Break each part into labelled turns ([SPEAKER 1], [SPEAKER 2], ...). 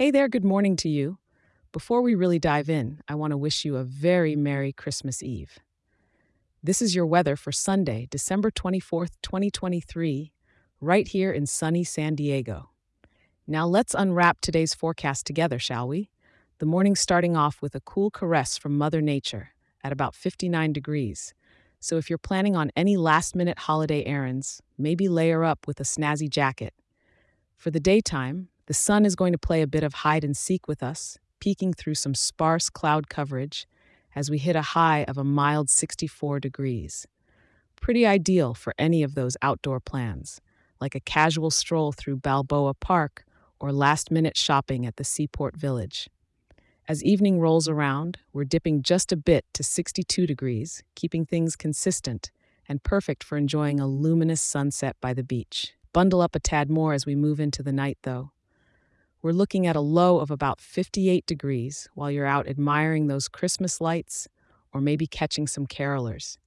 [SPEAKER 1] Hey there, good morning to you. Before we really dive in, I want to wish you a very Merry Christmas Eve. This is your weather for Sunday, December 24th, 2023, right here in sunny San Diego. Now let's unwrap today's forecast together, shall we? The morning starting off with a cool caress from Mother Nature at about 59 degrees. So if you're planning on any last minute holiday errands, maybe layer up with a snazzy jacket. For the daytime, the sun is going to play a bit of hide and seek with us, peeking through some sparse cloud coverage as we hit a high of a mild 64 degrees. Pretty ideal for any of those outdoor plans, like a casual stroll through Balboa Park or last minute shopping at the Seaport Village. As evening rolls around, we're dipping just a bit to 62 degrees, keeping things consistent and perfect for enjoying a luminous sunset by the beach. Bundle up a tad more as we move into the night, though. We're looking at a low of about 58 degrees while you're out admiring those Christmas lights or maybe catching some carolers.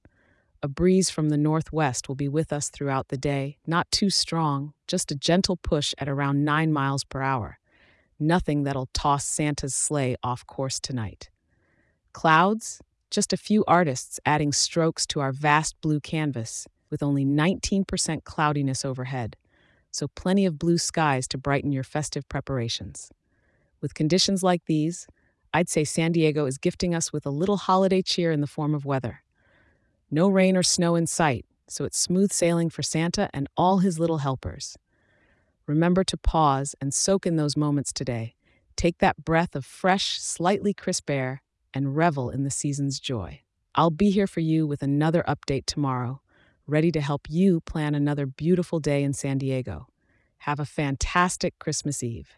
[SPEAKER 1] A breeze from the northwest will be with us throughout the day, not too strong, just a gentle push at around 9 miles per hour nothing that'll toss Santa's sleigh off course tonight. Clouds, just a few artists adding strokes to our vast blue canvas with only 19% cloudiness overhead, so plenty of blue skies to brighten your festive preparations. With conditions like these, I'd say San Diego is gifting us with a little holiday cheer in the form of weather. No rain or snow in sight, so it's smooth sailing for Santa and all his little helpers. Remember to pause and soak in those moments today. Take that breath of fresh, slightly crisp air and revel in the season's joy. I'll be here for you with another update tomorrow, ready to help you plan another beautiful day in San Diego. Have a fantastic Christmas Eve.